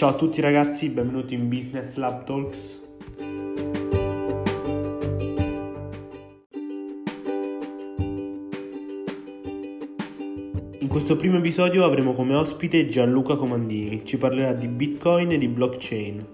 Ciao a tutti ragazzi, benvenuti in Business Lab Talks. In questo primo episodio avremo come ospite Gianluca Comandini, ci parlerà di Bitcoin e di blockchain.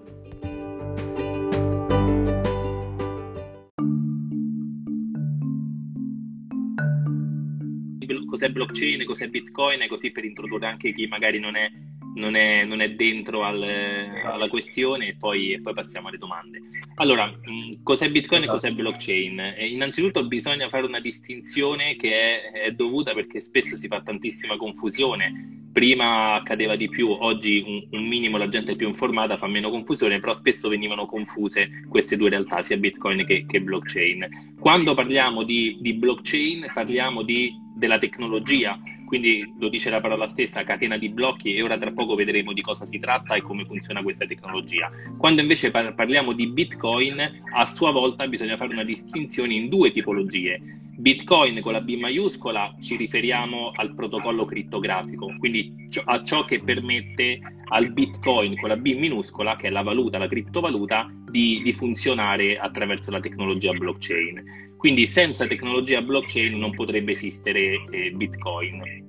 Cos'è blockchain, cos'è Bitcoin, così per introdurre anche chi magari non è non è, non è dentro al, alla questione e poi, e poi, passiamo alle domande. Allora, mh, cos'è Bitcoin e cos'è blockchain? Innanzitutto bisogna fare una distinzione che è, è, dovuta perché spesso si fa tantissima confusione. Prima accadeva di più, oggi un, un, minimo la gente è più informata, fa meno confusione, però spesso venivano confuse queste due realtà, sia Bitcoin che, che blockchain. Quando parliamo di, di blockchain parliamo di, della tecnologia quindi lo dice la parola stessa, catena di blocchi e ora tra poco vedremo di cosa si tratta e come funziona questa tecnologia. Quando invece par- parliamo di Bitcoin, a sua volta bisogna fare una distinzione in due tipologie. Bitcoin con la B maiuscola ci riferiamo al protocollo crittografico, quindi a ciò che permette al Bitcoin con la B minuscola, che è la valuta, la criptovaluta, di, di funzionare attraverso la tecnologia blockchain. Quindi senza tecnologia blockchain non potrebbe esistere eh, Bitcoin.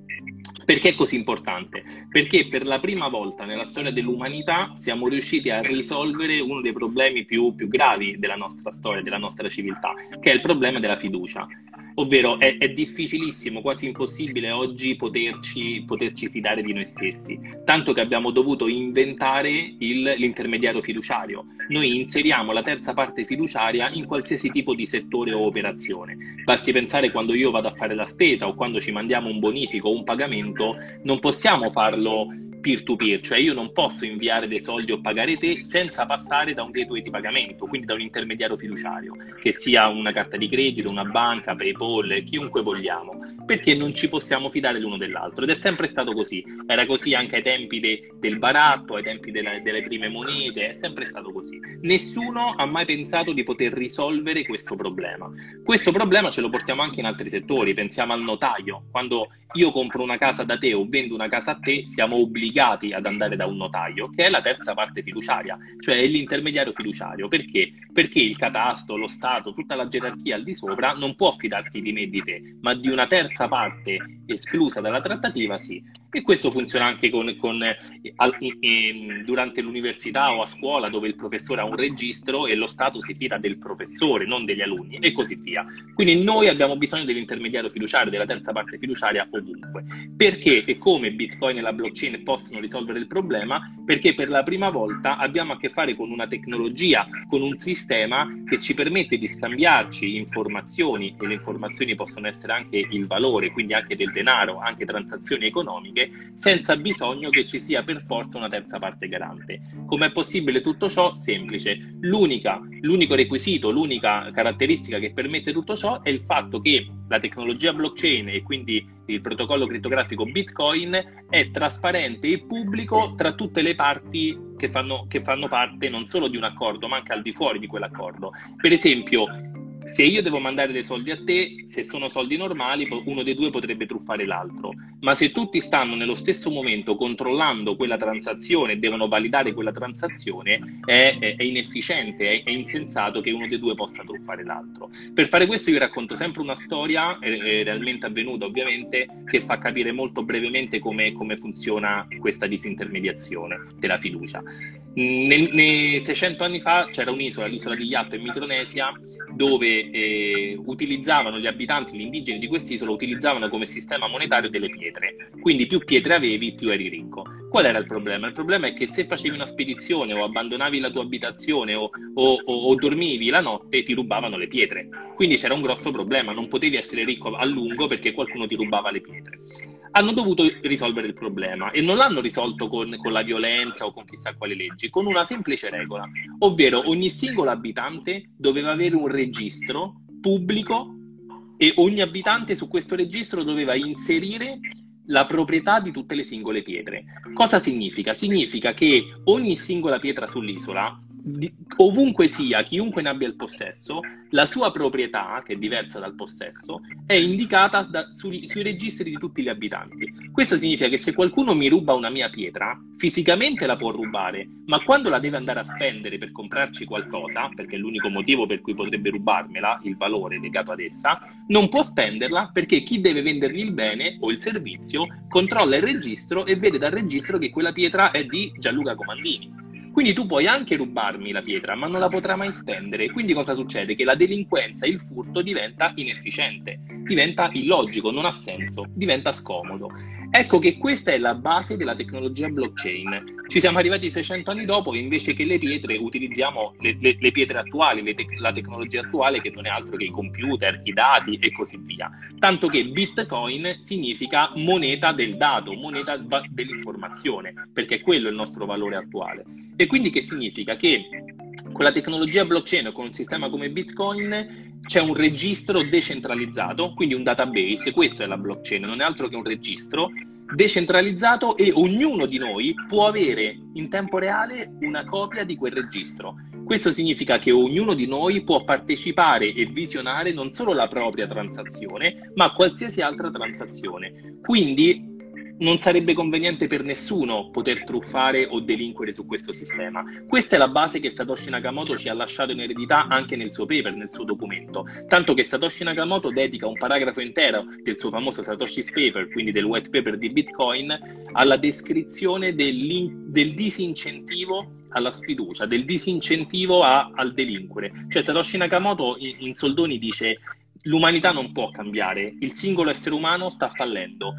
Perché è così importante? Perché per la prima volta nella storia dell'umanità siamo riusciti a risolvere uno dei problemi più, più gravi della nostra storia, della nostra civiltà, che è il problema della fiducia ovvero è, è, difficilissimo, quasi impossibile oggi poterci, poterci, fidare di noi stessi, tanto che abbiamo dovuto inventare il, l'intermediario fiduciario. Noi inseriamo la terza parte fiduciaria in qualsiasi tipo di settore o operazione. Basti pensare quando io vado a fare la spesa o quando ci mandiamo un bonifico o un pagamento, non possiamo farlo peer-to-peer, cioè io non posso inviare dei soldi o pagare te senza passare da un gateway di pagamento, quindi da un intermediario fiduciario, che sia una carta di credito, una banca, PayPal, chiunque vogliamo, perché non ci possiamo fidare l'uno dell'altro ed è sempre stato così, era così anche ai tempi de, del baratto, ai tempi della, delle prime monete, è sempre stato così. Nessuno ha mai pensato di poter risolvere questo problema. Questo problema ce lo portiamo anche in altri settori, pensiamo al notaio, quando io compro una casa da te o vendo una casa a te, siamo obbligati ad andare da un notaio, che è la terza parte fiduciaria, cioè l'intermediario fiduciario. Perché? Perché il catasto, lo Stato, tutta la gerarchia al di sopra non può fidarsi di me di te, ma di una terza parte esclusa dalla trattativa sì. E questo funziona anche con, con, eh, eh, durante l'università o a scuola dove il professore ha un registro e lo Stato si fida del professore, non degli alunni e così via. Quindi noi abbiamo bisogno dell'intermediario fiduciario, della terza parte fiduciaria ovunque. Perché e come Bitcoin e la blockchain possono risolvere il problema? Perché per la prima volta abbiamo a che fare con una tecnologia, con un sistema che ci permette di scambiarci informazioni e le informazioni possono essere anche il valore, quindi anche del denaro, anche transazioni economiche, senza bisogno che ci sia per forza una terza parte garante. Com'è possibile tutto ciò? Semplice. L'unica, l'unico requisito, l'unica caratteristica che permette tutto ciò è il fatto che la tecnologia blockchain e quindi il protocollo crittografico Bitcoin è trasparente e pubblico tra tutte le parti che fanno, che fanno parte non solo di un accordo, ma anche al di fuori di quell'accordo. Per esempio, se io devo mandare dei soldi a te, se sono soldi normali, uno dei due potrebbe truffare l'altro. Ma se tutti stanno nello stesso momento controllando quella transazione devono validare quella transazione, è, è, inefficiente, è, è, insensato che uno dei due possa truffare l'altro. Per fare questo io racconto sempre una storia, eh, realmente avvenuta ovviamente, che fa capire molto brevemente come funziona questa disintermediazione della fiducia. Nel, nei 600 anni fa c'era un'isola, l'isola di Yap in Micronesia, dove eh, utilizzavano gli abitanti, gli indigeni di quest'isola, utilizzavano come sistema monetario delle pietre. Quindi più pietre avevi, più eri ricco. Qual era il problema? Il problema è che se facevi una spedizione o abbandonavi la tua abitazione o, o, o, o dormivi la notte, ti rubavano le pietre. Quindi c'era un grosso problema, non potevi essere ricco a lungo perché qualcuno ti rubava le pietre hanno dovuto risolvere il problema e non l'hanno risolto con, con, la violenza o con chissà quali leggi, con una semplice regola, ovvero ogni singolo abitante doveva avere un registro pubblico e ogni abitante su questo registro doveva inserire la proprietà di tutte le singole pietre. Cosa significa? Significa che ogni singola pietra sull'isola di, ovunque sia, chiunque ne abbia il possesso, la sua proprietà, che è diversa dal possesso, è indicata da, sui, sui registri di tutti gli abitanti. Questo significa che se qualcuno mi ruba una mia pietra, fisicamente la può rubare, ma quando la deve andare a spendere per comprarci qualcosa, perché è l'unico motivo per cui potrebbe rubarmela, il valore legato ad essa, non può spenderla perché chi deve vendergli il bene o il servizio controlla il registro e vede dal registro che quella pietra è di Gianluca Comandini. Quindi tu puoi anche rubarmi la pietra, ma non la potrà mai spendere. Quindi cosa succede? Che la delinquenza, il furto diventa inefficiente, diventa illogico, non ha senso, diventa scomodo. Ecco che questa è la base della tecnologia blockchain. Ci siamo arrivati 600 anni dopo e invece che le pietre utilizziamo le, le, le pietre attuali, le te- la tecnologia attuale che non è altro che i computer, i dati e così via. Tanto che Bitcoin significa moneta del dato, moneta dell'informazione, perché quello è il nostro valore attuale. E quindi che significa? Che con la tecnologia blockchain o con un sistema come Bitcoin c'è un registro decentralizzato, quindi un database, questo è la blockchain, non è altro che un registro decentralizzato e ognuno di noi può avere in tempo reale una copia di quel registro. Questo significa che ognuno di noi può partecipare e visionare non solo la propria transazione, ma qualsiasi altra transazione. Quindi non sarebbe conveniente per nessuno poter truffare o delinquere su questo sistema. Questa è la base che Satoshi Nakamoto ci ha lasciato in eredità anche nel suo paper, nel suo documento. Tanto che Satoshi Nakamoto dedica un paragrafo intero del suo famoso Satoshi's Paper, quindi del white paper di Bitcoin, alla descrizione del disincentivo alla sfiducia, del disincentivo a, al delinquere. Cioè Satoshi Nakamoto in, in soldoni dice l'umanità non può cambiare, il singolo essere umano sta fallendo.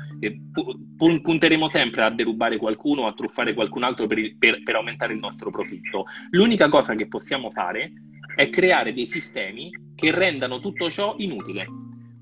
Pu- punteremo sempre a derubare qualcuno, a truffare qualcun altro per, il, per, per aumentare il nostro profitto. L'unica cosa che possiamo fare è creare dei sistemi che rendano tutto ciò inutile.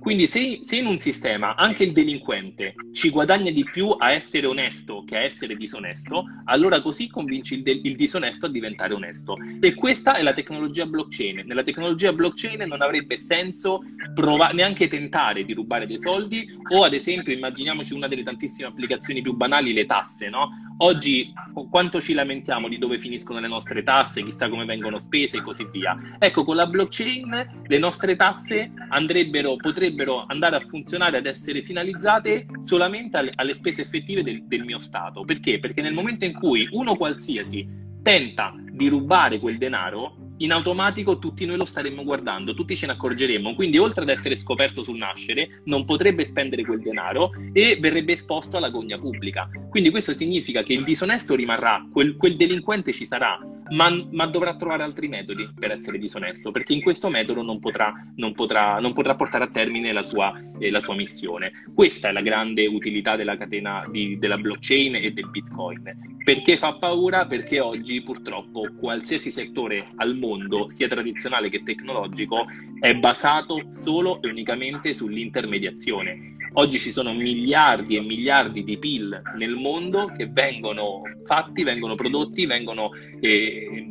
Quindi se, se, in un sistema anche il delinquente ci guadagna di più a essere onesto che a essere disonesto, allora così convinci il, de- il disonesto a diventare onesto. E questa è la tecnologia blockchain. Nella tecnologia blockchain non avrebbe senso prova- neanche tentare di rubare dei soldi o ad esempio immaginiamoci una delle tantissime applicazioni più banali, le tasse, no? Oggi quanto ci lamentiamo di dove finiscono le nostre tasse, chissà come vengono spese e così via. Ecco, con la blockchain le nostre tasse andrebbero, potrebbero andare a funzionare, ad essere finalizzate solamente alle, alle spese effettive del, del mio Stato. Perché? Perché nel momento in cui uno qualsiasi tenta di rubare quel denaro, in automatico tutti noi lo staremmo guardando, tutti ce ne accorgeremmo. Quindi, oltre ad essere scoperto sul nascere, non potrebbe spendere quel denaro e verrebbe esposto alla gogna pubblica. Quindi, questo significa che il disonesto rimarrà, quel, quel delinquente ci sarà, ma, ma, dovrà trovare altri metodi per essere disonesto, perché in questo metodo non potrà, non potrà, non potrà portare a termine la sua, eh, la sua, missione. Questa è la grande utilità della catena di, della blockchain e del bitcoin. Perché fa paura? Perché oggi purtroppo qualsiasi settore al mondo, sia tradizionale che tecnologico, è basato solo e unicamente sull'intermediazione. Oggi ci sono miliardi e miliardi di PIL nel mondo che vengono fatti, vengono prodotti, vengono eh,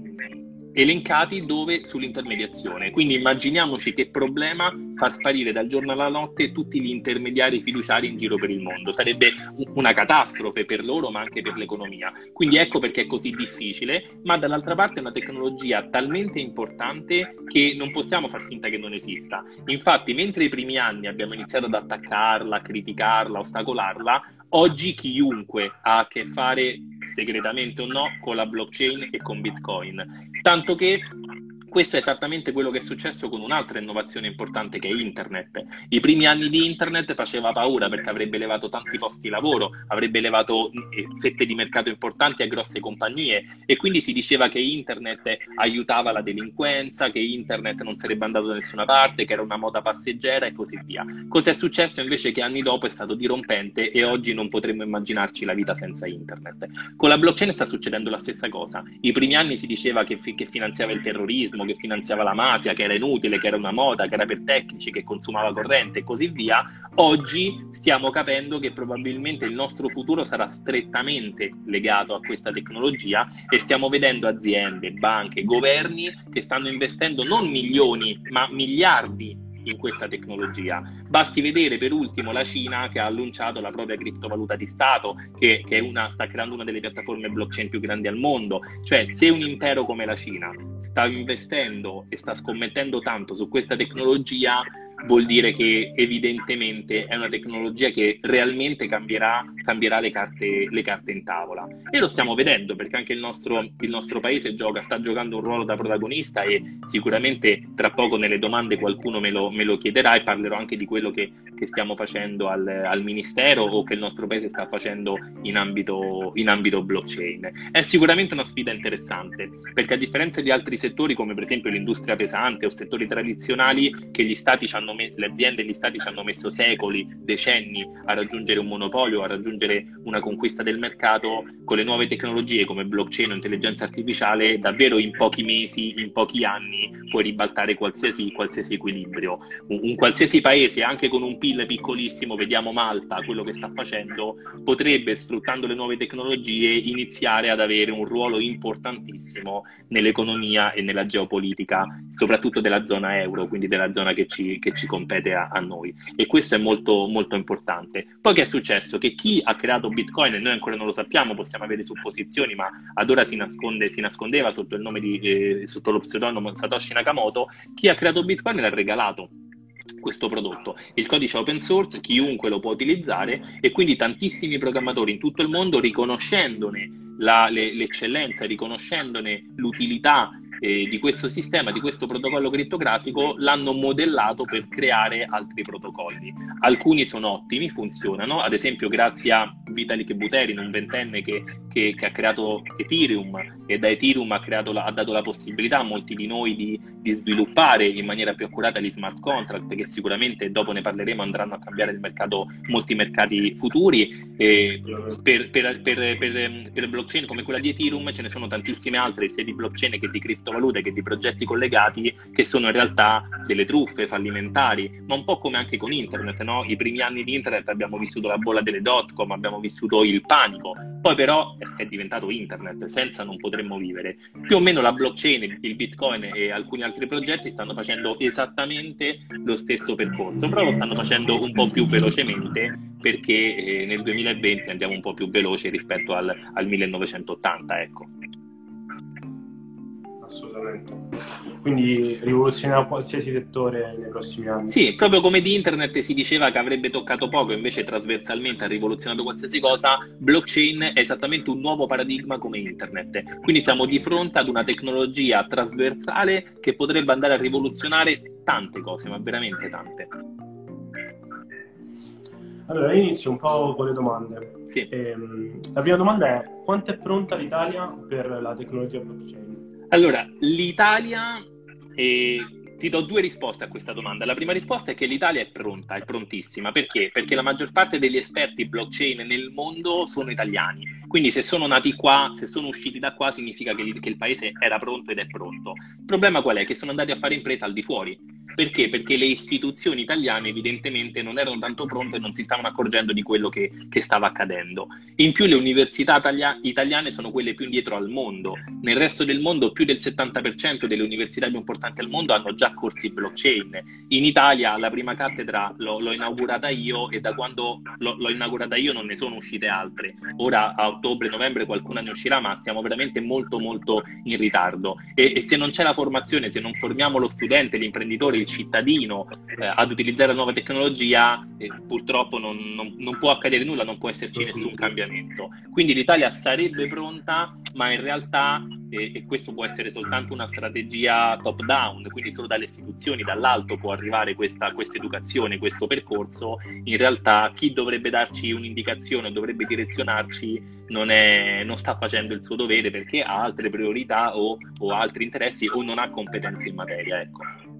elencati dove sull'intermediazione. Quindi immaginiamoci che problema far sparire dal giorno alla notte tutti gli intermediari fiduciari in giro per il mondo. Sarebbe una catastrofe per loro, ma anche per l'economia. Quindi ecco perché è così difficile, ma dall'altra parte è una tecnologia talmente importante che non possiamo far finta che non esista. Infatti, mentre i primi anni abbiamo iniziato ad attaccarla, criticarla, ostacolarla, oggi chiunque ha a che fare segretamente o no con la blockchain e con Bitcoin. Tanto che questo è esattamente quello che è successo con un'altra innovazione importante che è internet. I primi anni di internet faceva paura perché avrebbe levato tanti posti di lavoro, avrebbe levato eh, fette di mercato importanti a grosse compagnie e quindi si diceva che internet aiutava la delinquenza, che internet non sarebbe andato da nessuna parte, che era una moda passeggera e così via. Cos'è successo invece che anni dopo è stato dirompente e oggi non potremmo immaginarci la vita senza internet. Con la blockchain sta succedendo la stessa cosa. I primi anni si diceva che, che finanziava il terrorismo, terrorismo, che finanziava la mafia, che era inutile, che era una moda, che era per tecnici, che consumava corrente e così via, oggi stiamo capendo che probabilmente il nostro futuro sarà strettamente legato a questa tecnologia e stiamo vedendo aziende, banche, governi che stanno investendo non milioni, ma miliardi in questa tecnologia. Basti vedere per ultimo la Cina che ha annunciato la propria criptovaluta di Stato, che, che una, sta creando una delle piattaforme blockchain più grandi al mondo. Cioè, se un impero come la Cina sta investendo e sta scommettendo tanto su questa tecnologia, vuol dire che evidentemente è una tecnologia che realmente cambierà, cambierà le, carte, le, carte, in tavola. E lo stiamo vedendo perché anche il nostro, il nostro paese gioca, sta giocando un ruolo da protagonista e sicuramente tra poco nelle domande qualcuno me lo, me lo chiederà e parlerò anche di quello che, che stiamo facendo al, al, Ministero o che il nostro paese sta facendo in ambito, in ambito blockchain. È sicuramente una sfida interessante perché a differenza di altri settori come per esempio l'industria pesante o settori tradizionali che gli stati ci hanno me- le aziende e gli stati ci hanno messo secoli, decenni a raggiungere un monopolio, a raggiungere una conquista del mercato, con le nuove tecnologie come blockchain o intelligenza artificiale, davvero in pochi mesi, in pochi anni puoi ribaltare qualsiasi, qualsiasi equilibrio. Un, un qualsiasi paese, anche con un PIL piccolissimo, vediamo Malta, quello che sta facendo, potrebbe, sfruttando le nuove tecnologie, iniziare ad avere un ruolo importantissimo nell'economia e nella geopolitica, soprattutto della zona euro, quindi della zona che ci, che ci compete a, a, noi e questo è molto, molto importante. Poi che è successo? Che chi ha creato Bitcoin, e noi ancora non lo sappiamo, possiamo avere supposizioni, ma ad ora si, nasconde, si nascondeva sotto il nome di, eh, sotto lo pseudonimo Satoshi Nakamoto, chi ha creato Bitcoin l'ha regalato questo prodotto. Il codice open source, chiunque lo può utilizzare e quindi tantissimi programmatori in tutto il mondo riconoscendone la, le, l'eccellenza, riconoscendone l'utilità eh, di questo sistema, di questo protocollo crittografico, l'hanno modellato per creare altri protocolli. Alcuni sono ottimi, funzionano, ad esempio grazie a Vitalik Buterin, un ventenne che, che, che ha creato Ethereum e da Ethereum ha, la, ha, dato la possibilità a molti di noi di, di, sviluppare in maniera più accurata gli smart contract che sicuramente dopo ne parleremo andranno a cambiare il mercato, molti mercati futuri. Eh, per, per, per, per, blockchain come quella di Ethereum ce ne sono tantissime altre, sia di blockchain che di criptovalute che di progetti collegati che sono in realtà delle truffe fallimentari, ma un po' come anche con internet, no? I primi anni di internet abbiamo vissuto la bolla delle dot com, abbiamo vissuto il panico, poi però è, diventato internet, senza non potremmo vivere. Più o meno la blockchain, il bitcoin e alcuni altri progetti stanno facendo esattamente lo stesso percorso, però lo stanno facendo un po' più velocemente perché eh, nel 2020 andiamo un po' più veloce rispetto al, al 1980, ecco assolutamente. Quindi rivoluzionerà qualsiasi settore nei prossimi anni. Sì, proprio come di internet si diceva che avrebbe toccato poco, invece trasversalmente ha rivoluzionato qualsiasi cosa, blockchain è esattamente un nuovo paradigma come internet. Quindi siamo di fronte ad una tecnologia trasversale che potrebbe andare a rivoluzionare tante cose, ma veramente tante. Allora, inizio un po' con le domande. Sì. Ehm, la prima domanda è: quanto è pronta l'Italia per la tecnologia blockchain? Allora, l'Italia, eh, ti do due risposte a questa domanda. La prima risposta è che l'Italia è pronta, è prontissima. Perché? Perché la maggior parte degli esperti blockchain nel mondo sono italiani. Quindi se sono nati qua, se sono usciti da qua, significa che, che il paese era pronto ed è pronto. Il problema qual è? Che sono andati a fare impresa al di fuori perché? Perché le istituzioni italiane evidentemente non erano tanto pronte e non si stavano accorgendo di quello che, che stava accadendo. In più le università italia- italiane sono quelle più indietro al mondo. Nel resto del mondo più del 70% delle università più importanti al mondo hanno già corsi blockchain. In Italia la prima cattedra l'ho, l'ho inaugurata io e da quando l'ho, l'ho, inaugurata io non ne sono uscite altre. Ora a ottobre, novembre qualcuna ne uscirà, ma siamo veramente molto molto in ritardo. E, e se non c'è la formazione, se non formiamo lo studente, l'imprenditore, il cittadino eh, ad utilizzare la nuova tecnologia, eh, purtroppo non, non, non, può accadere nulla, non può esserci nessun cambiamento. Quindi l'Italia sarebbe pronta, ma in realtà, eh, e questo può essere soltanto una strategia top down, quindi solo dalle istituzioni, dall'alto può arrivare questa, educazione, questo percorso, in realtà chi dovrebbe darci un'indicazione, dovrebbe direzionarci, non, è, non, sta facendo il suo dovere perché ha altre priorità o, o altri interessi o non ha competenze in materia. Ecco.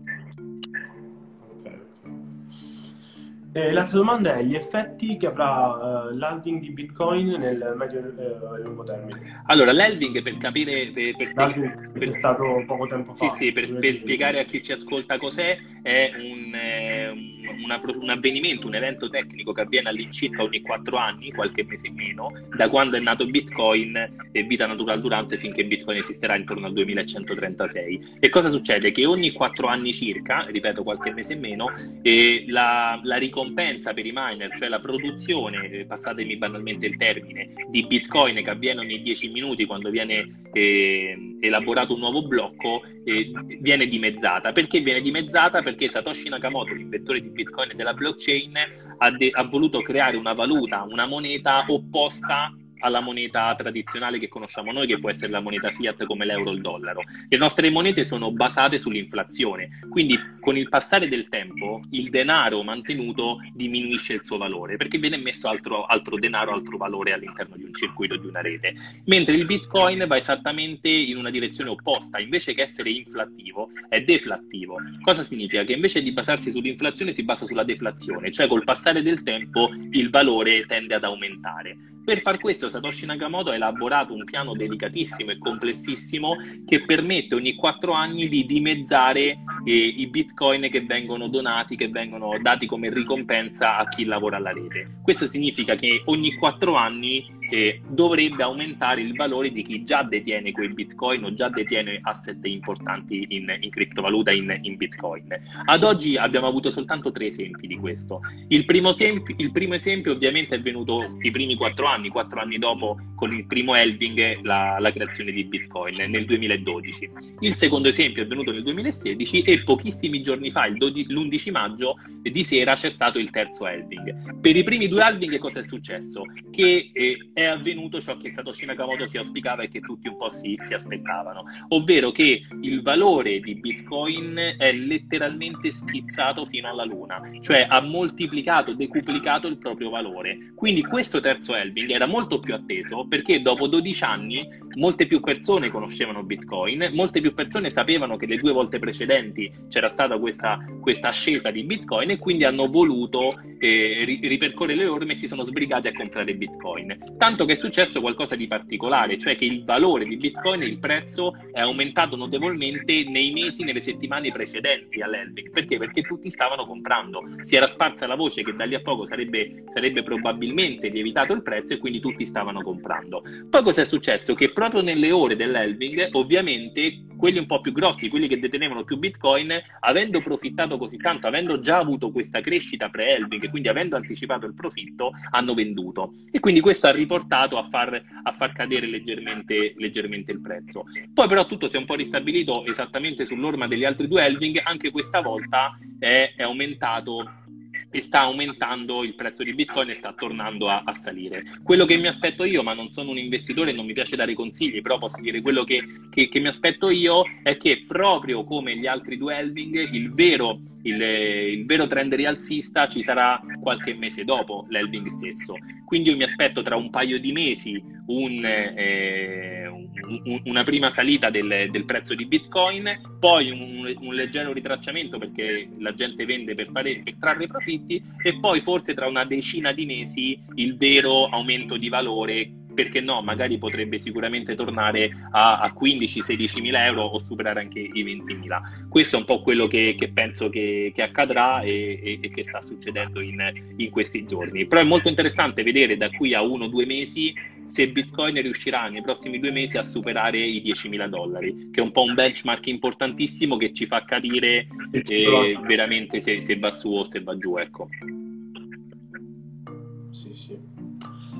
Eh, l'altra domanda è gli effetti che avrà uh, l'halving di Bitcoin nel medio e uh, lungo termine. Allora, l'halving per capire... Per, per spiegare, per, è stato poco tempo fa. Sì, sì, per, per spiegare a chi ci ascolta cos'è, è un, eh, una, un avvenimento, un evento tecnico che avviene all'incirca ogni quattro anni, qualche mese in meno, da quando è nato Bitcoin e vita natural durante finché Bitcoin esisterà intorno al 2136. E cosa succede? Che ogni quattro anni circa, ripeto qualche mese in meno, eh, la, la, ricompensa per i miner, cioè la produzione, eh, passatemi banalmente il termine, di Bitcoin che avviene ogni 10 minuti quando viene eh, elaborato un nuovo blocco, eh, viene dimezzata. Perché viene dimezzata? Perché Satoshi Nakamoto, l'inventore di Bitcoin e della blockchain, ha, de- ha voluto creare una valuta, una moneta opposta alla moneta tradizionale che conosciamo noi, che può essere la moneta fiat come l'euro o il dollaro. Le nostre monete sono basate sull'inflazione, quindi con il passare del tempo il denaro mantenuto diminuisce il suo valore perché viene messo altro, altro denaro, altro valore all'interno di un circuito, di una rete, mentre il bitcoin va esattamente in una direzione opposta, invece che essere inflattivo è deflattivo. Cosa significa? Che invece di basarsi sull'inflazione si basa sulla deflazione, cioè col passare del tempo il valore tende ad aumentare. Per far questo Satoshi Nakamoto ha elaborato un piano delicatissimo e complessissimo che permette ogni quattro anni di dimezzare eh, i bitcoin che vengono donati, che vengono dati come ricompensa a chi lavora alla rete. Questo significa che ogni quattro anni eh, dovrebbe aumentare il valore di chi già detiene quei bitcoin o già detiene asset importanti in, in criptovaluta, in, in, bitcoin. Ad oggi abbiamo avuto soltanto tre esempi di questo. Il primo, esempio, il primo esempio ovviamente è venuto i primi quattro anni quattro anni dopo, con il primo halving, la, la creazione di Bitcoin nel 2012. Il secondo esempio è venuto nel 2016 e pochissimi giorni fa, l'11 maggio, di sera c'è stato il terzo halving. Per i primi due halving cosa è successo? Che eh, è avvenuto ciò che Satoshi Nakamoto si auspicava e che tutti un po' si, si aspettavano, ovvero che il valore di Bitcoin è letteralmente schizzato fino alla luna, cioè ha moltiplicato, decuplicato il proprio valore. Quindi questo terzo quindi era molto più atteso perché dopo 12 anni molte più persone conoscevano Bitcoin, molte più persone sapevano che le due volte precedenti c'era stata questa, questa ascesa di Bitcoin e quindi hanno voluto eh, ripercorrere le orme e si sono sbrigati a comprare Bitcoin. Tanto che è successo qualcosa di particolare, cioè che il valore di Bitcoin, il prezzo è aumentato notevolmente nei mesi, nelle settimane precedenti all'Elvic. Perché? Perché tutti stavano comprando. Si era sparsa la voce che da lì a poco sarebbe, sarebbe probabilmente lievitato il prezzo e quindi tutti stavano comprando. Poi cosa è successo? Che proprio nelle ore dell'Elving, ovviamente quelli un po' più grossi, quelli che detenevano più Bitcoin, avendo profittato così tanto, avendo già avuto questa crescita pre-Elving, quindi avendo anticipato il profitto, hanno venduto. E quindi questo ha riportato a far, a far cadere leggermente, leggermente, il prezzo. Poi però tutto si è un po' ristabilito esattamente sull'orma degli altri due Elving, anche questa volta è, è aumentato e sta aumentando il prezzo di Bitcoin e sta tornando a, a, salire. Quello che mi aspetto io, ma non sono un investitore e non mi piace dare consigli, però posso dire quello che, che, che mi aspetto io è che proprio come gli altri due Elving, il vero il, il, vero trend rialzista ci sarà qualche mese dopo l'Elving stesso. Quindi io mi aspetto tra un paio di mesi un, eh, un, una prima salita del, del, prezzo di Bitcoin, poi un, un, leggero ritracciamento perché la gente vende per, fare, per trarre profitti e poi forse tra una decina di mesi il vero aumento di valore perché no, magari potrebbe sicuramente tornare a, a 15-16 mila euro o superare anche i 20 mila. Questo è un po' quello che, che penso che, che accadrà e, e, e, che sta succedendo in, in, questi giorni. Però è molto interessante vedere da qui a uno o due mesi se Bitcoin riuscirà nei prossimi due mesi a superare i 10 mila dollari, che è un po' un benchmark importantissimo che ci fa capire eh, veramente se, se va su o se va giù. Ecco.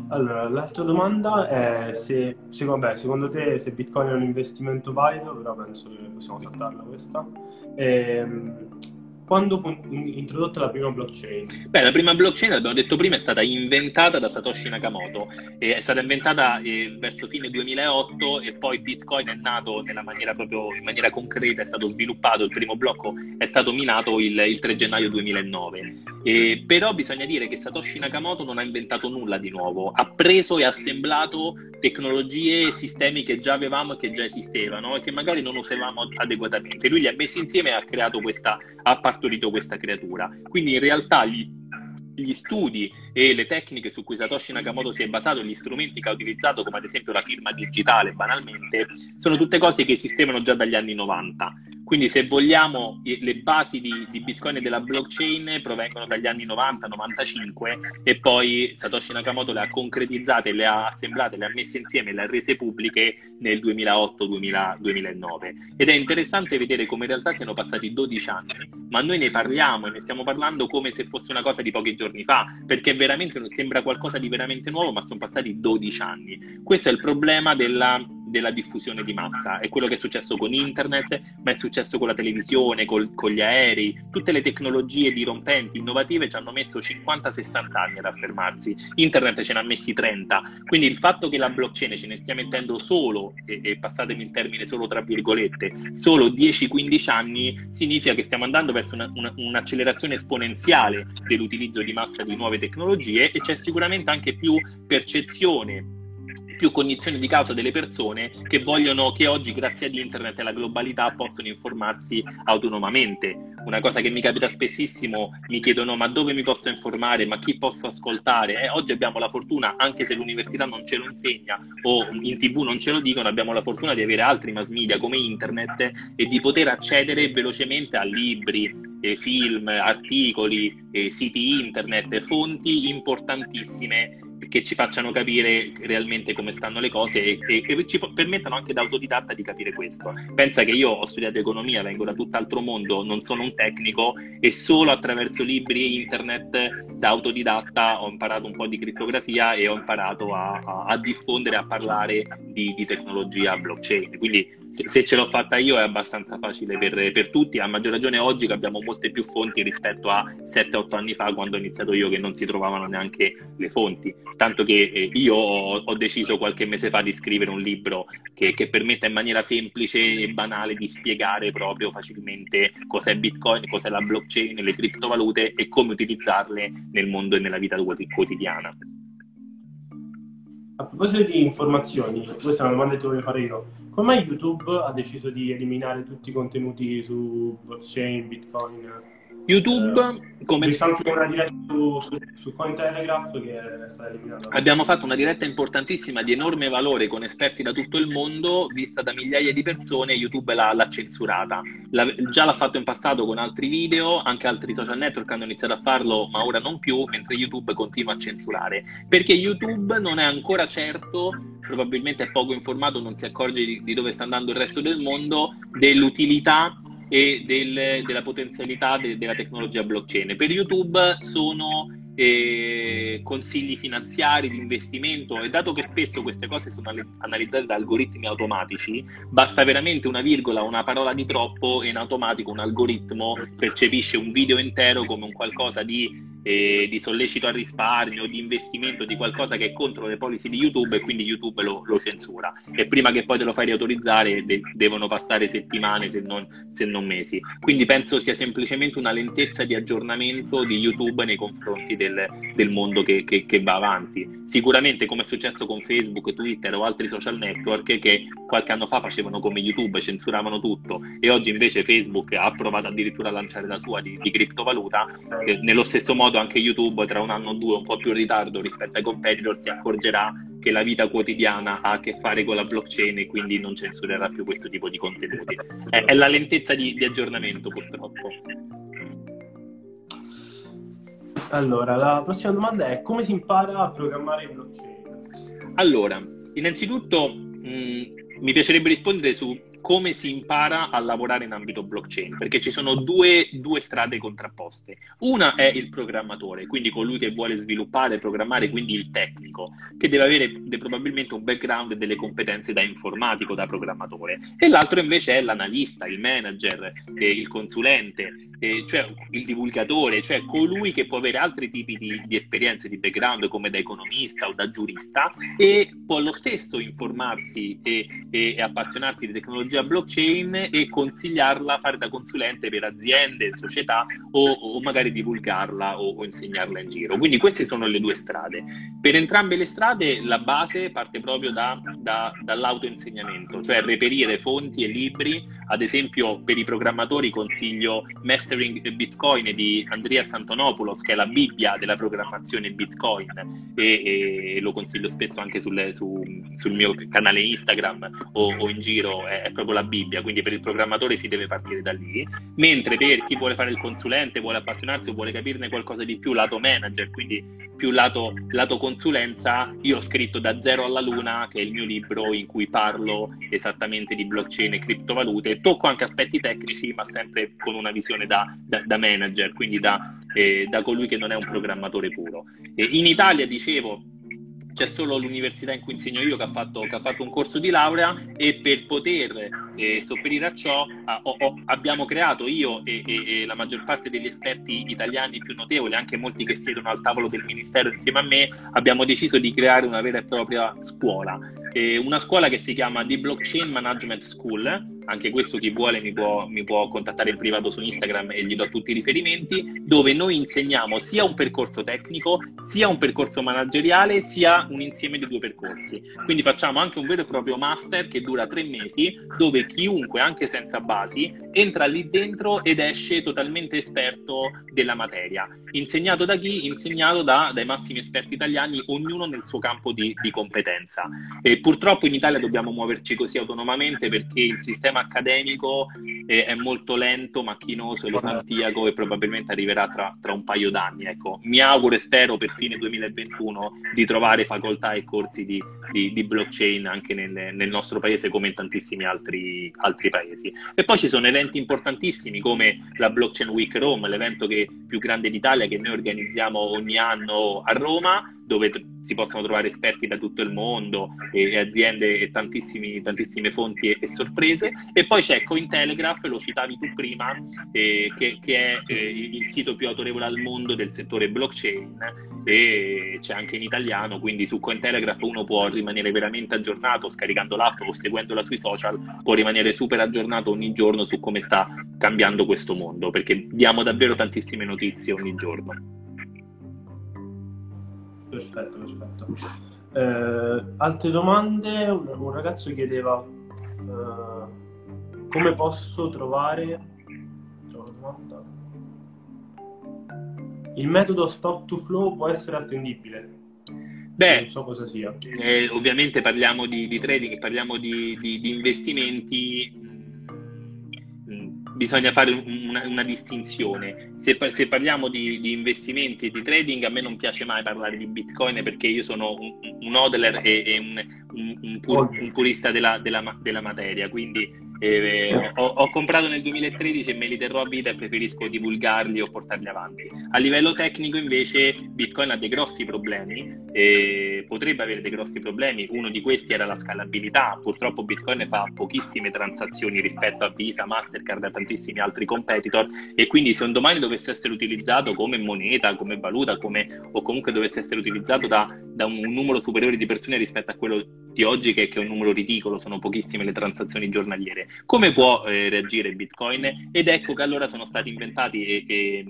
Allora, l'altra domanda è se, se vabbè, secondo te se Bitcoin è un investimento valido, però penso che possiamo saltarla questa. Ehm, quando fu introdotta la prima blockchain? Beh, la prima blockchain, abbiamo detto prima, è stata inventata da Satoshi Nakamoto. è stata inventata eh, verso fine 2008 e poi Bitcoin è nato maniera proprio in maniera concreta, è stato sviluppato, il primo blocco è stato minato il, il 3 gennaio 2009. E, però bisogna dire che Satoshi Nakamoto non ha inventato nulla di nuovo, ha preso e assemblato tecnologie sistemi che già avevamo e che già esistevano e che magari non usavamo adeguatamente. Lui li ha messi insieme e ha creato questa, ha partorito questa creatura. Quindi in realtà gli, gli studi e le tecniche su cui Satoshi Nakamoto si è basato, gli strumenti che ha utilizzato, come ad esempio la firma digitale, banalmente, sono tutte cose che esistevano già dagli anni 90. Quindi se vogliamo le basi di, di, Bitcoin e della blockchain provengono dagli anni 90-95 e poi Satoshi Nakamoto le ha concretizzate, le ha assemblate, le ha messe insieme, le ha rese pubbliche nel 2008-2009. Ed è interessante vedere come in realtà siano passati 12 anni, ma noi ne parliamo e ne stiamo parlando come se fosse una cosa di pochi giorni fa, perché veramente sembra qualcosa di veramente nuovo, ma sono passati 12 anni. Questo è il problema della della diffusione di massa. È quello che è successo con internet, ma è successo con la televisione, col, con gli aerei. Tutte le tecnologie dirompenti, innovative ci hanno messo 50-60 anni ad affermarsi. Internet ce ne ha messi 30. Quindi il fatto che la blockchain ce ne stia mettendo solo, e, e passatemi il termine solo tra virgolette, solo 10-15 anni, significa che stiamo andando verso una, una, un'accelerazione esponenziale dell'utilizzo di massa di nuove tecnologie e c'è sicuramente anche più percezione più cognizione di causa delle persone che vogliono, che oggi grazie ad internet e alla globalità possono informarsi autonomamente. Una cosa che mi capita spessissimo, mi chiedono ma dove mi posso informare, ma chi posso ascoltare? Eh, oggi abbiamo la fortuna, anche se l'università non ce lo insegna o in tv non ce lo dicono, abbiamo la fortuna di avere altri mass media come internet e di poter accedere velocemente a libri, eh, film, articoli, eh, siti internet, fonti importantissime che ci facciano capire realmente come stanno le cose e, e, e ci permettano anche da autodidatta di capire questo. Pensa che io ho studiato economia, vengo da tutt'altro mondo, non sono un tecnico e solo attraverso libri internet da autodidatta ho imparato un po' di crittografia e ho imparato a, a, a diffondere, a parlare di, di tecnologia blockchain. Quindi se, se, ce l'ho fatta io è abbastanza facile per, per, tutti, a maggior ragione oggi che abbiamo molte più fonti rispetto a 7-8 anni fa quando ho iniziato io che non si trovavano neanche le fonti. Tanto che eh, io ho, deciso qualche mese fa di scrivere un libro che, che, permetta in maniera semplice e banale di spiegare proprio facilmente cos'è Bitcoin, cos'è la blockchain, le criptovalute e come utilizzarle nel mondo e nella vita quotidiana. A proposito di informazioni, questa è una domanda che ti fare io. Come YouTube ha deciso di eliminare tutti i contenuti su blockchain, Bitcoin? YouTube, eh, come... anche una diretta su, su, su Cointelegraph che è stata eliminata. Abbiamo fatto una diretta importantissima di enorme valore con esperti da tutto il mondo, vista da migliaia di persone, YouTube l'ha, l'ha censurata. La, già l'ha fatto in passato con altri video, anche altri social network hanno iniziato a farlo, ma ora non più, mentre YouTube continua a censurare. Perché YouTube non è ancora certo, probabilmente è poco informato, non si accorge di, di dove sta andando il resto del mondo, dell'utilità e del, della potenzialità de, della tecnologia blockchain. Per YouTube sono eh, consigli finanziari di investimento e dato che spesso queste cose sono analizzate da algoritmi automatici, basta veramente una virgola, una parola di troppo e in automatico un algoritmo percepisce un video intero come un qualcosa di eh, di sollecito al risparmio, di investimento, di qualcosa che è contro le policy di YouTube e quindi YouTube lo, lo censura. E prima che poi te lo fai riautorizzare de- devono passare settimane se non, se non, mesi. Quindi penso sia semplicemente una lentezza di aggiornamento di YouTube nei confronti del, del mondo che, che, che, va avanti. Sicuramente come è successo con Facebook, Twitter o altri social network che qualche anno fa facevano come YouTube, censuravano tutto e oggi invece Facebook ha provato addirittura a lanciare la sua di, di criptovaluta, eh, nello stesso modo modo anche YouTube tra un anno o due un po' più in ritardo rispetto ai competitor si accorgerà che la vita quotidiana ha a che fare con la blockchain e quindi non censurerà più questo tipo di contenuti. È, è la lentezza di, di aggiornamento purtroppo. Allora, la prossima domanda è come si impara a programmare blockchain? Allora, innanzitutto mh, mi piacerebbe rispondere su come si impara a lavorare in ambito blockchain, perché ci sono due, due, strade contrapposte. Una è il programmatore, quindi colui che vuole sviluppare, programmare, quindi il tecnico, che deve avere probabilmente un background e delle competenze da informatico, da programmatore. E l'altro invece è l'analista, il manager, eh, il consulente, eh, cioè il divulgatore, cioè colui che può avere altri tipi di, di esperienze, di background, come da economista o da giurista, e può lo stesso informarsi e, e, appassionarsi di tecnologia tecnologia blockchain e consigliarla, fare da consulente per aziende, società o, o magari divulgarla o, o, insegnarla in giro. Quindi queste sono le due strade. Per entrambe le strade la base parte proprio da, da, dall'autoinsegnamento, cioè reperire fonti e libri Ad esempio, per i programmatori consiglio Mastering Bitcoin di Andrea Antonopoulos, che è la Bibbia della programmazione Bitcoin, e, e lo consiglio spesso anche sul, su, sul mio canale Instagram o, o in giro, è, proprio la Bibbia, quindi per il programmatore si deve partire da lì. Mentre per chi vuole fare il consulente, vuole appassionarsi o vuole capirne qualcosa di più, lato manager, quindi più lato, lato consulenza, io ho scritto Da Zero alla Luna, che è il mio libro in cui parlo esattamente di blockchain e criptovalute, tocco anche aspetti tecnici, ma sempre con una visione da, da, da manager, quindi da, eh, da, colui che non è un programmatore puro. Eh, in Italia, dicevo, c'è solo l'università in cui insegno io che ha fatto, che ha fatto un corso di laurea e per poter eh, sopperire a ciò ah, ho, ho, abbiamo creato io e, e, e, la maggior parte degli esperti italiani più notevoli, anche molti che siedono al tavolo del ministero insieme a me, abbiamo deciso di creare una vera e propria scuola, eh, una scuola che si chiama The Blockchain Management School anche questo chi vuole mi può, mi può, contattare in privato su Instagram e gli do tutti i riferimenti, dove noi insegniamo sia un percorso tecnico, sia un percorso manageriale, sia un insieme di due percorsi. Quindi facciamo anche un vero e proprio master che dura tre mesi, dove chiunque, anche senza basi, entra lì dentro ed esce totalmente esperto della materia. Insegnato da chi? Insegnato da, dai massimi esperti italiani, ognuno nel suo campo di, di competenza. E purtroppo in Italia dobbiamo muoverci così autonomamente perché il sistema sistema accademico è, è molto lento, macchinoso, elefantiaco e probabilmente arriverà tra, tra, un paio d'anni. Ecco, mi auguro e spero per fine 2021 di trovare facoltà e corsi di, di, di blockchain anche nel, nel, nostro paese come in tantissimi altri, altri, paesi. E poi ci sono eventi importantissimi come la Blockchain Week Rome, l'evento che, più grande d'Italia che noi organizziamo ogni anno a Roma dove si possono trovare esperti da tutto il mondo e, e aziende e tantissime fonti e, e, sorprese. E poi c'è Cointelegraph, lo citavi tu prima, eh, che, che, è eh, il sito più autorevole al mondo del settore blockchain e c'è anche in italiano, quindi su Cointelegraph uno può rimanere veramente aggiornato scaricando l'app o seguendola sui social, può rimanere super aggiornato ogni giorno su come sta cambiando questo mondo, perché diamo davvero tantissime notizie ogni giorno. Perfetto, perfetto. Eh, altre domande? Un, un ragazzo chiedeva eh, come posso trovare il metodo stop to flow può essere attendibile? Beh, non so cosa sia. Eh, ovviamente parliamo di, di, trading, parliamo di, di, di investimenti bisogna fare una, una distinzione. Se, se parliamo di, di, investimenti e di trading, a me non piace mai parlare di Bitcoin perché io sono un, un hodler e, e un, un, pur, un, purista della, della, della materia, quindi eh, ho, ho, comprato nel 2013 e me li terrò a vita e preferisco divulgarli o portarli avanti. A livello tecnico invece Bitcoin ha dei grossi problemi, eh, potrebbe avere dei grossi problemi, uno di questi era la scalabilità, purtroppo Bitcoin fa pochissime transazioni rispetto a Visa, Mastercard e tantissimi altri competitor e quindi se un domani dovesse essere utilizzato come moneta, come valuta come, o comunque dovesse essere utilizzato da, da un, un numero superiore di persone rispetto a quello di oggi che, che, è un numero ridicolo, sono pochissime le transazioni giornaliere. Come può eh, reagire Bitcoin? Ed ecco che allora sono stati inventati e, e,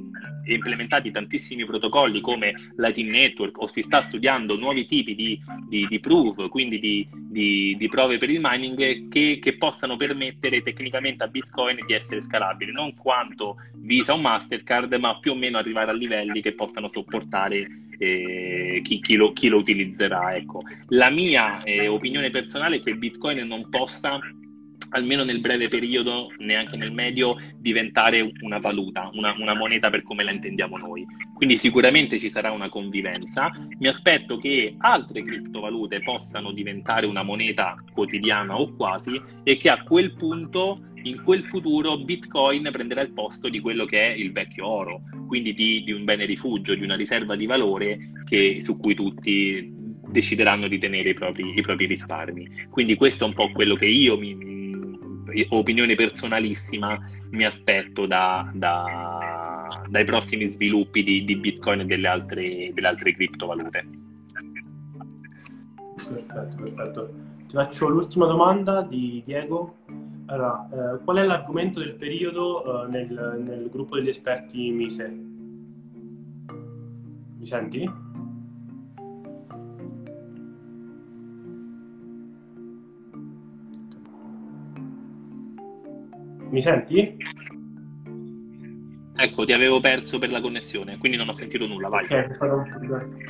e, implementati tantissimi protocolli come Lightning Network o si sta studiando nuovi tipi di, di, di proof, quindi di, di, prove per il mining che, che possano permettere tecnicamente a Bitcoin di essere scalabili, non quanto Visa o Mastercard, ma più o meno arrivare a livelli che possano sopportare eh, chi, chi, lo, chi, lo, utilizzerà. Ecco. La mia eh, opinione personale è che Bitcoin non possa almeno nel breve periodo, neanche nel medio, diventare una valuta, una, una, moneta per come la intendiamo noi. Quindi sicuramente ci sarà una convivenza. Mi aspetto che altre criptovalute possano diventare una moneta quotidiana o quasi e che a quel punto, in quel futuro, Bitcoin prenderà il posto di quello che è il vecchio oro, quindi di, di un bene rifugio, di una riserva di valore che, su cui tutti decideranno di tenere i propri, i propri risparmi. Quindi questo è un po' quello che io mi, opinione personalissima, mi aspetto da, da, dai prossimi sviluppi di, di Bitcoin e delle altre, delle altre criptovalute. Perfetto, perfetto. Ti faccio l'ultima domanda di Diego. Allora, eh, qual è l'argomento del periodo eh, nel, nel gruppo degli esperti Mise? Mi senti? Mi senti? Ecco, ti avevo perso per la connessione, quindi non ho sentito nulla, vai. Ok,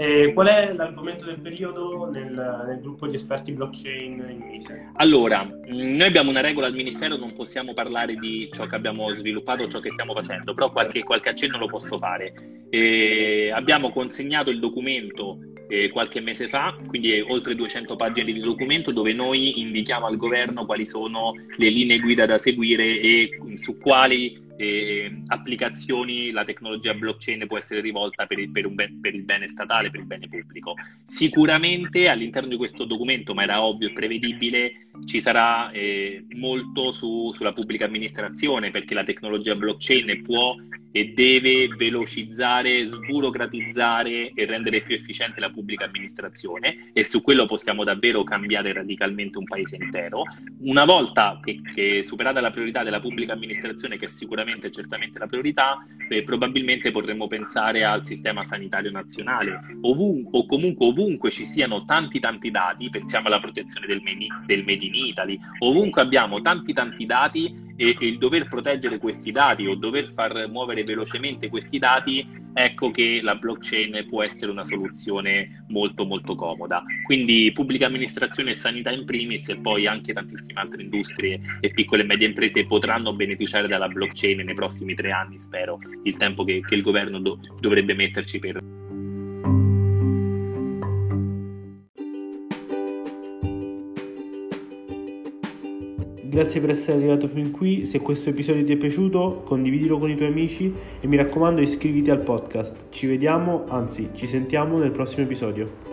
e qual è l'argomento del periodo nel, nel, gruppo di esperti blockchain in Ministero? Allora, noi abbiamo una regola al Ministero, non possiamo parlare di ciò che abbiamo sviluppato, ciò che stiamo facendo, però qualche, qualche accenno lo posso fare. E abbiamo consegnato il documento eh, qualche mese fa, quindi oltre 200 pagine di documento dove noi indichiamo al governo quali sono le linee guida da seguire e su quali eh, applicazioni la tecnologia blockchain può essere rivolta per il, per, ben, per il, bene statale, per il bene pubblico. Sicuramente all'interno di questo documento, ma era ovvio e prevedibile, ci sarà eh, molto su, sulla pubblica amministrazione perché la tecnologia blockchain può e deve velocizzare, sburocratizzare e rendere più efficiente la pubblica amministrazione e su quello possiamo davvero cambiare radicalmente un paese intero. Una volta che, che superata la priorità della pubblica amministrazione, che è sicuramente certamente la priorità, eh, probabilmente potremmo pensare al sistema sanitario nazionale ovunque, o comunque ovunque ci siano tanti tanti dati, pensiamo alla protezione del, meni, del Made in Italy, ovunque abbiamo tanti tanti dati e, e il dover proteggere questi dati o dover far muovere velocemente questi dati, ecco che la blockchain può essere una soluzione molto molto comoda. Quindi pubblica amministrazione e sanità in primis e poi anche tantissime altre industrie e piccole e medie imprese potranno beneficiare dalla blockchain nei prossimi tre anni, spero, il tempo che, che il governo do, dovrebbe metterci per Grazie per essere arrivato fin qui, se questo episodio ti è piaciuto condividilo con i tuoi amici e mi raccomando iscriviti al podcast. Ci vediamo, anzi ci sentiamo nel prossimo episodio.